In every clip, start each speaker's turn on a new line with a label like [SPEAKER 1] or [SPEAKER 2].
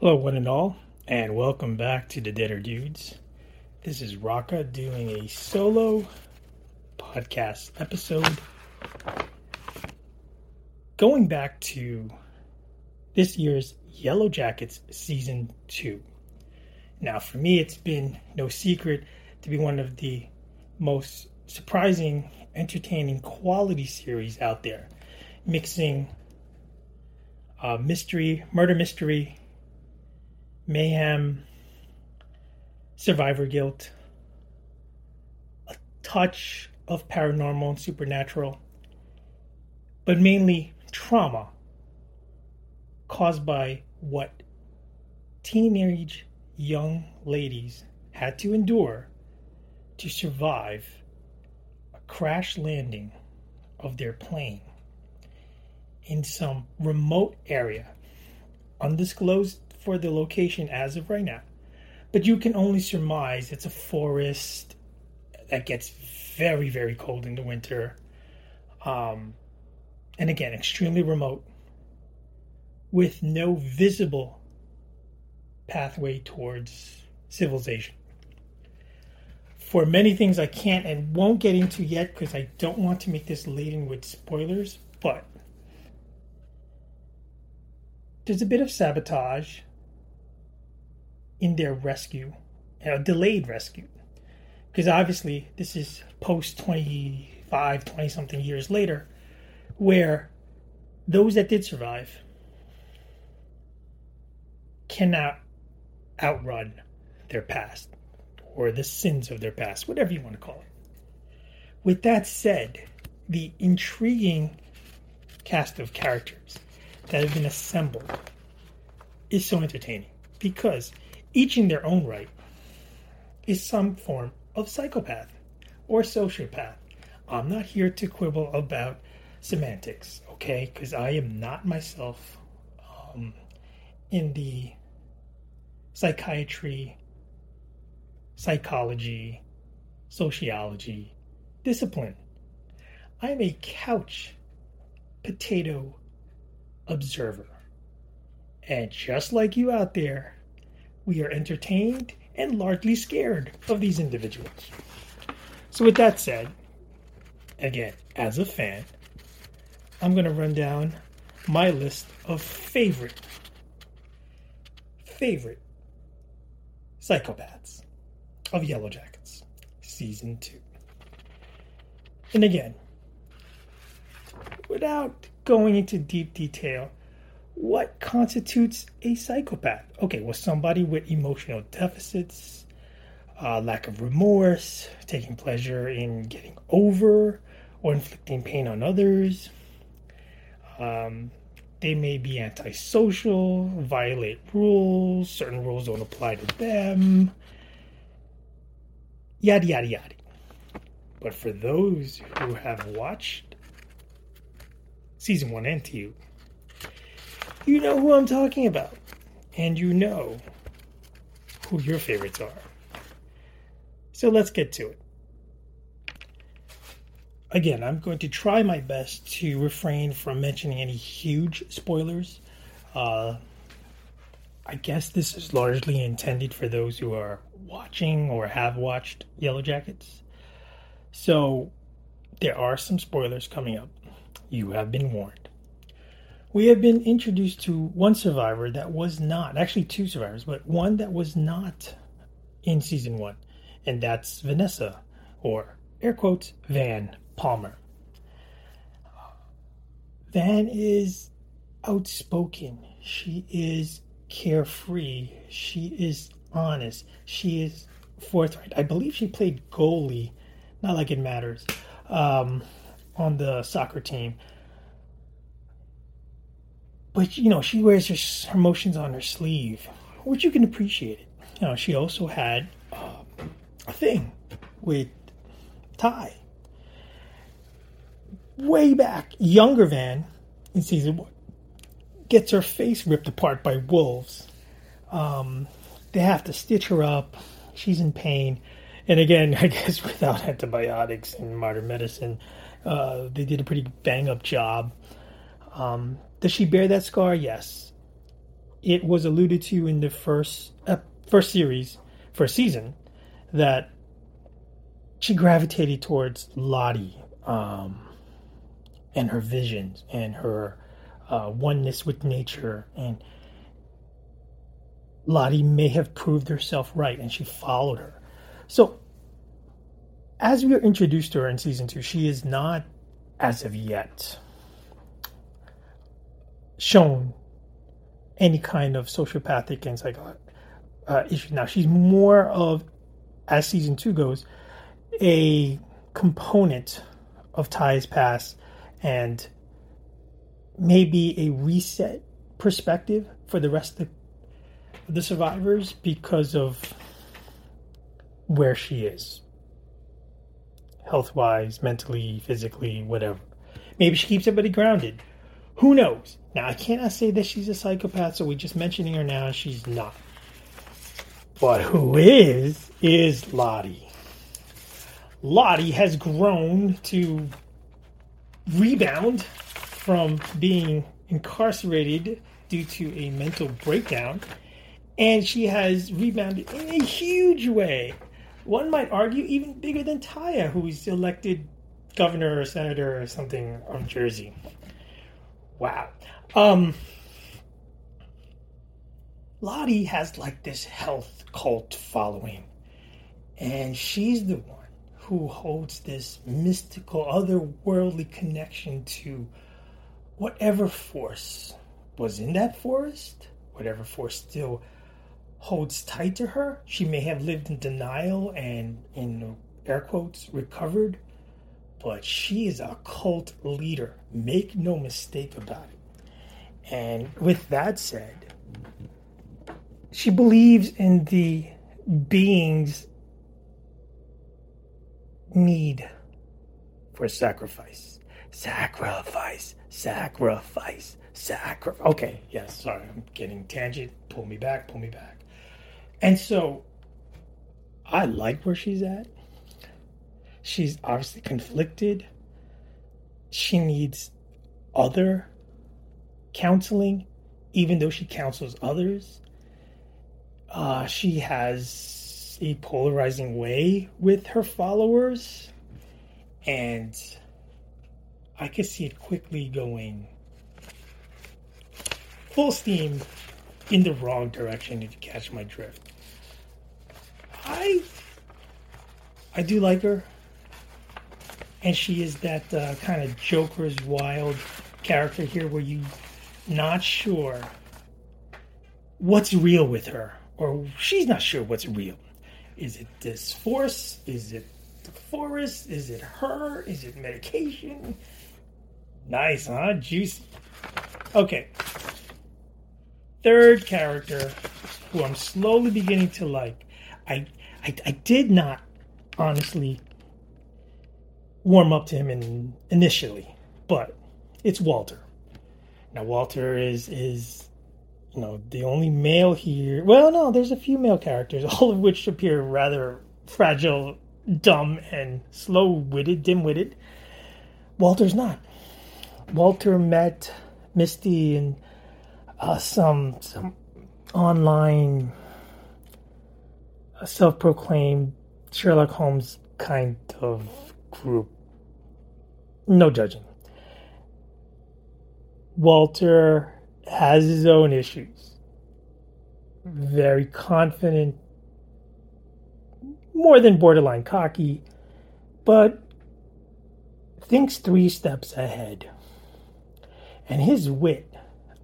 [SPEAKER 1] Hello, one and all, and welcome back to the Deader Dudes. This is Rocka doing a solo podcast episode. Going back to this year's Yellowjackets season two. Now, for me, it's been no secret to be one of the most surprising, entertaining, quality series out there, mixing uh, mystery, murder mystery, mayhem, survivor guilt, a touch of paranormal and supernatural, but mainly trauma caused by what teenage young ladies had to endure to survive a crash landing of their plane in some remote area, undisclosed for the location as of right now. But you can only surmise it's a forest that gets very, very cold in the winter. Um, and again, extremely remote with no visible pathway towards civilization. For many things I can't and won't get into yet because I don't want to make this laden with spoilers, but there's a bit of sabotage in their rescue, a delayed rescue. Because obviously, this is post 25, 20 something years later, where those that did survive cannot outrun their past or the sins of their past, whatever you want to call it. With that said, the intriguing cast of characters that have been assembled is so entertaining because each in their own right is some form of psychopath or sociopath. I'm not here to quibble about semantics, okay? Because I am not myself um, in the psychiatry, psychology, sociology discipline. I'm a couch potato observer. And just like you out there, we are entertained and largely scared of these individuals. So, with that said, again, as a fan, I'm going to run down my list of favorite, favorite psychopaths of Yellowjackets, season two. And again, without going into deep detail, what constitutes a psychopath? Okay, well, somebody with emotional deficits, uh, lack of remorse, taking pleasure in getting over or inflicting pain on others. Um, they may be antisocial, violate rules, certain rules don't apply to them, yada, yada, yada. But for those who have watched season one and two, you know who I'm talking about. And you know who your favorites are. So let's get to it. Again, I'm going to try my best to refrain from mentioning any huge spoilers. Uh, I guess this is largely intended for those who are watching or have watched Yellowjackets. So there are some spoilers coming up. You have been warned we have been introduced to one survivor that was not, actually two survivors, but one that was not in season one, and that's Vanessa, or air quotes, Van Palmer. Van is outspoken. She is carefree. She is honest. She is forthright. I believe she played goalie, not like it matters, um, on the soccer team but you know she wears her, her emotions on her sleeve, which you can appreciate it. You know, she also had uh, a thing with Tai. Way back, younger Van in season one gets her face ripped apart by wolves. Um, they have to stitch her up. She's in pain. And again, I guess without antibiotics and modern medicine, uh, they did a pretty bang up job. Um, does she bear that scar? Yes. it was alluded to in the first uh, first series, first season, that she gravitated towards Lottie um, and her visions and her uh, oneness with nature. And Lottie may have proved herself right, and she followed her. So, as we are introduced to her in season two, she is not, as of yet, shown any kind of sociopathic and psychotic uh, issue. Now, she's more of, as season two goes, a component of Tai's past and maybe a reset perspective for the rest of the survivors because of where she is health wise, mentally, physically, whatever. Maybe she keeps everybody grounded. Who knows? Now, I cannot say that she's a psychopath, so we're just mentioning her now. She's not. But who is, is Lottie. Lottie has grown to rebound from being incarcerated due to a mental breakdown, and she has rebounded in a huge way. One might argue even bigger than Taya, who's elected governor or senator or something of Jersey. Wow. Um, Lottie has like this health cult following, and she's the one who holds this mystical, otherworldly connection to whatever force was in that forest, whatever force still holds tight to her. She may have lived in denial and, in air quotes, recovered, but she is a cult leader. Make no mistake about it. And with that said, she believes in the beings need for sacrifice. Sacrifice, sacrifice, sacrifice. Okay, yes, sorry, I'm getting tangent. Pull me back, pull me back. And so I like where she's at. She's obviously conflicted. She needs other counseling, even though she counsels others. Uh, she has a polarizing way with her followers, and I could see it quickly going full steam in the wrong direction if you catch my drift. I I do like her, and she is that uh, kind of Joker's wild character here, where you not sure what's real with her, or she's not sure what's real. Is it this force? Is it the forest? Is it her? Is it medication? Nice, huh? Juicy. Okay. Third character who I'm slowly beginning to like. I I, I did not honestly warm up to him in, initially, but it's Walter. Now Walter is is you know, the only male here. Well, no, there's a few male characters, all of which appear rather fragile, dumb, and slow witted, dim witted. Walter's not. Walter met Misty in uh, some some online uh, self-proclaimed Sherlock Holmes kind of group. No judging. Walter has his own issues. Very confident, more than borderline cocky, but thinks three steps ahead. And his wit,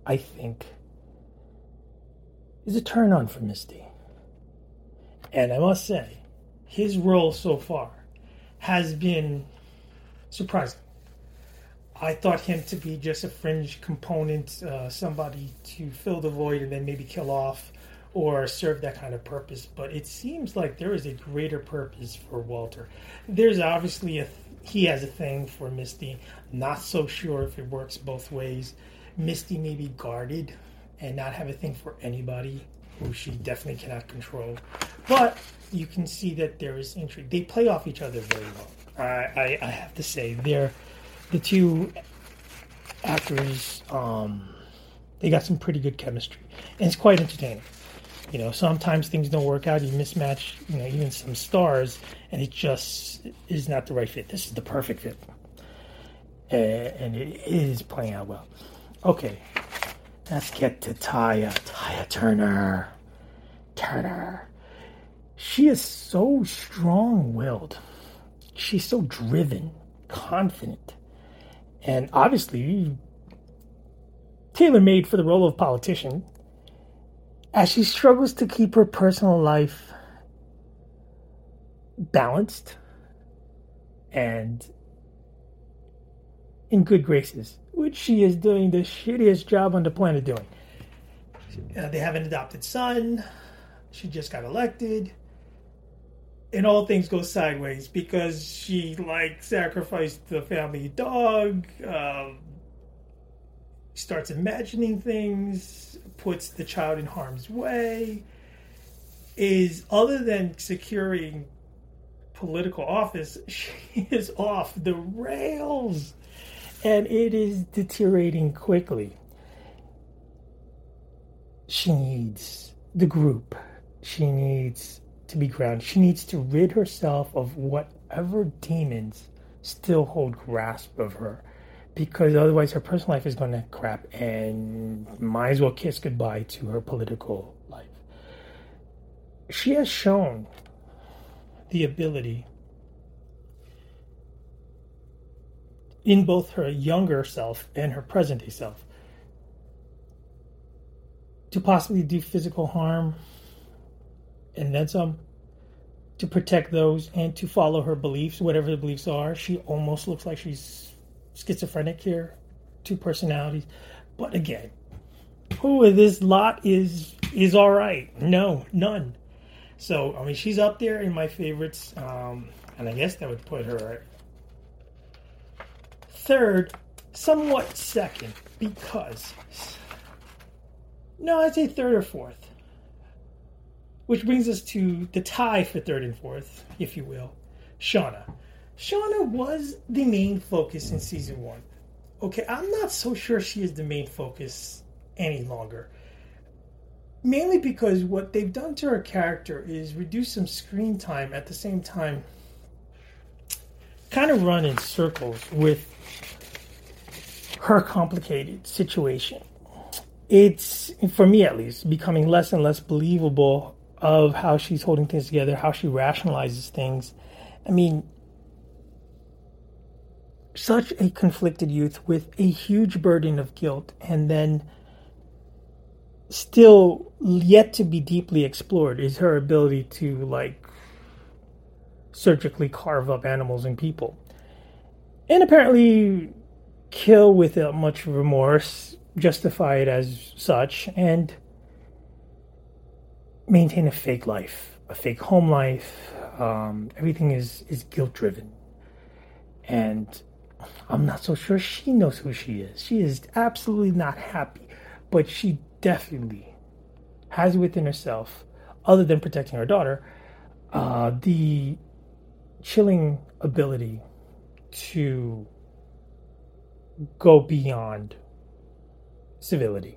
[SPEAKER 1] I think, is a turn on for Misty. And I must say, his role so far has been surprising. I thought him to be just a fringe component, uh, somebody to fill the void and then maybe kill off or serve that kind of purpose. But it seems like there is a greater purpose for Walter. There's obviously a he has a thing for Misty. Not so sure if it works both ways. Misty may be guarded and not have a thing for anybody who she definitely cannot control. But you can see that there is intrigue. They play off each other very well. I, I, I have to say they're the two actors, um, They got some pretty good chemistry, and it's quite entertaining. You know, sometimes things don't work out. You mismatch, you know, even some stars, and it just is not the right fit. This is the perfect fit, and it is playing out well. Okay, let's get to Taya. Taya Turner. Turner. She is so strong willed. She's so driven, confident, and obviously tailor made for the role of politician as she struggles to keep her personal life balanced and in good graces, which she is doing the shittiest job on the planet doing. Uh, they have an adopted son. She just got elected. And all things go sideways because she, like, sacrificed the family dog, um, starts imagining things, puts the child in harm's way, is other than securing political office, she is off the rails and it is deteriorating quickly. She needs the group. She needs to be grounded. She needs to rid herself of whatever demons still hold grasp of her because otherwise her personal life is going to crap and might as well kiss goodbye to her political life. She has shown the ability in both her younger self and her present day self to possibly do physical harm and then some to protect those and to follow her beliefs, whatever the beliefs are. She almost looks like she's schizophrenic here, two personalities. But again, who this lot is is all right. No, none. So I mean, she's up there in my favorites, um, and I guess that would put her third, somewhat second, because no, I'd say third or fourth. Which brings us to the tie for third and fourth, if you will, Shauna. Shauna was the main focus in season one. Okay, I'm not so sure she is the main focus any longer. Mainly because what they've done to her character is reduce some screen time at the same time, kind of run in circles with her complicated situation. It's, for me at least, becoming less and less believable of how she's holding things together, how she rationalizes things. I mean, such a conflicted youth with a huge burden of guilt and then still yet to be deeply explored is her ability to like surgically carve up animals and people and apparently kill without much remorse justify it as such and maintain a fake life a fake home life um, everything is is guilt driven and I'm not so sure she knows who she is. She is absolutely not happy, but she definitely has within herself, other than protecting her daughter, uh, the chilling ability to go beyond civility.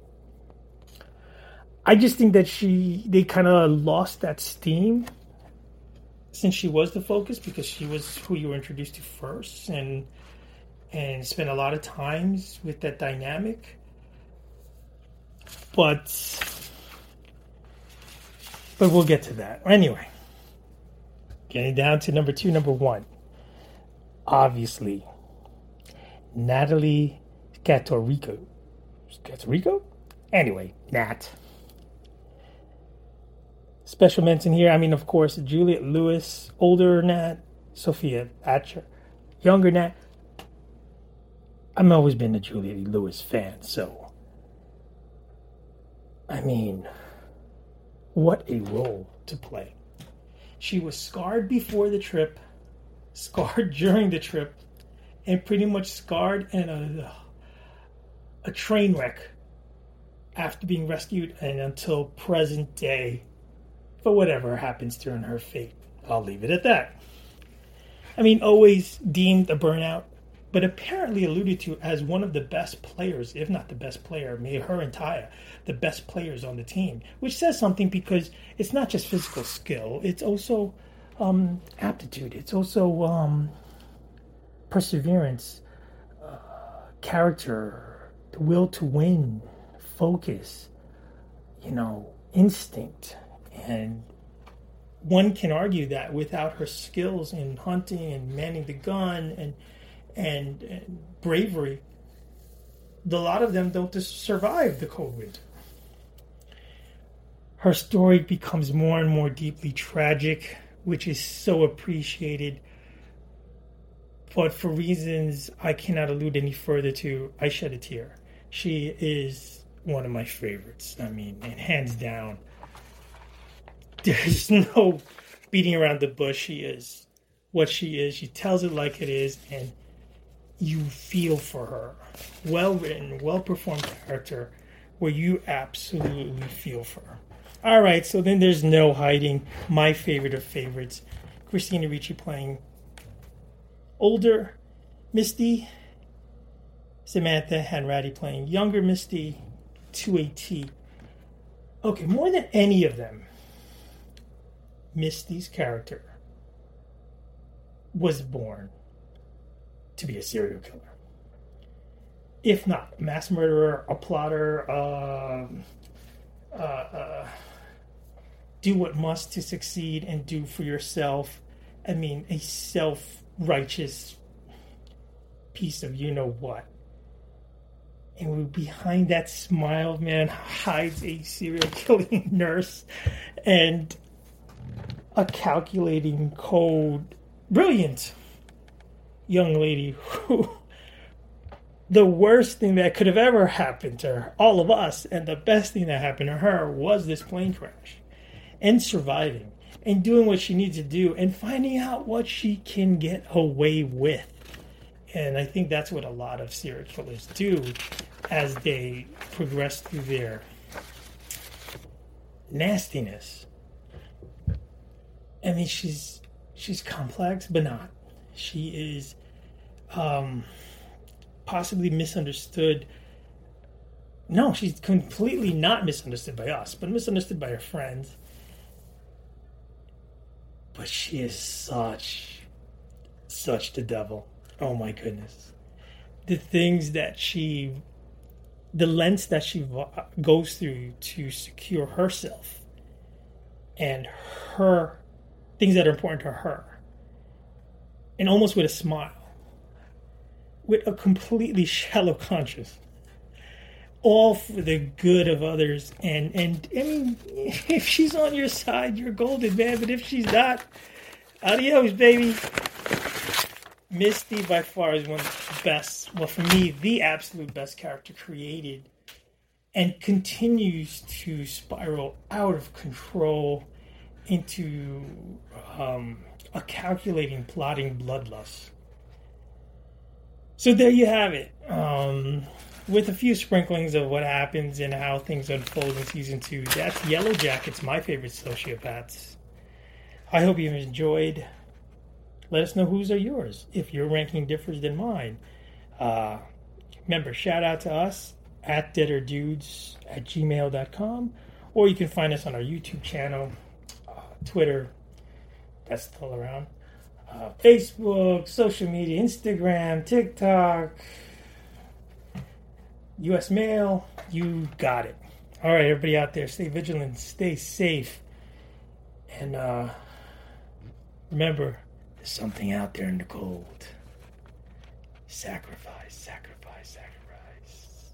[SPEAKER 1] I just think that she they kind of lost that steam since she was the focus because she was who you were introduced to first and and spent a lot of times with that dynamic. But but we'll get to that. Anyway, getting down to number two, number one. Obviously, Natalie Scatorico. Scatorico? Anyway, Nat. Special mention here, I mean, of course, Juliette Lewis, older Nat, Sophia Thatcher, younger Nat. I've always been a Juliette Lewis fan, so I mean, what a role to play. She was scarred before the trip, scarred during the trip, and pretty much scarred in a, a train wreck after being rescued and until present day for whatever happens during her fate. I'll leave it at that. I mean, always deemed a burnout but apparently alluded to as one of the best players, if not the best player, maybe her and Taya, the best players on the team, which says something because it's not just physical skill, it's also um, aptitude, it's also um, perseverance, uh, character, the will to win, focus, you know, instinct. And one can argue that without her skills in hunting and manning the gun and and, and bravery, a lot of them don't survive the cold winter. Her story becomes more and more deeply tragic, which is so appreciated. But for reasons I cannot allude any further to, I shed a tear. She is one of my favorites. I mean, and hands down, there's no beating around the bush. She is what she is. She tells it like it is, and you feel for her. Well written, well performed character where you absolutely feel for her. All right, so then there's no hiding. My favorite of favorites Christina Ricci playing older Misty, Samantha Hanratty playing younger Misty to a T. Okay, more than any of them, Misty's character was born to be a serial killer. If not a mass murderer, a plotter, um, uh, uh, do what must to succeed and do for yourself. I mean, a self righteous piece of you know what. And behind that smile, man, hides a serial killing nurse and a calculating, cold, brilliant young lady who the worst thing that could have ever happened to her, all of us, and the best thing that happened to her was this plane crash and surviving and doing what she needs to do and finding out what she can get away with. And I think that's what a lot of serial killers do as they progress through their nastiness. I mean, she's she's complex, but not. She is um, possibly misunderstood. No, she's completely not misunderstood by us, but misunderstood by her friends. But she is such, such the devil. Oh my goodness. The things that she, the lengths that she goes through to secure herself and her things that are important to her. And almost with a smile. With a completely shallow conscience. All for the good of others. And and i mean if she's on your side you're golden man. But if she's not adios baby. Misty by far is one of the best well for me the absolute best character created. And continues to spiral out of control into um, a calculating plotting bloodlust so there you have it. Um, with a few sprinklings of what happens and how things unfold in season two. That's Yellowjackets, my favorite sociopaths. I hope you've enjoyed. Let us know whose are yours if your ranking differs than mine. Uh, remember, shout out to us at deaderdudes at gmail.com, or you can find us on our YouTube channel, Twitter, that's still around uh, Facebook, social media, Instagram, TikTok, US mail. You got it. All right, everybody out there, stay vigilant, stay safe, and uh, remember, there's something out there in the cold. Sacrifice, sacrifice, sacrifice.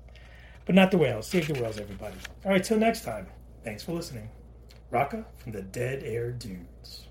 [SPEAKER 1] But not the whales. Save the whales, everybody. All right, till next time. Thanks for listening. Rocka from the Deader Dudes.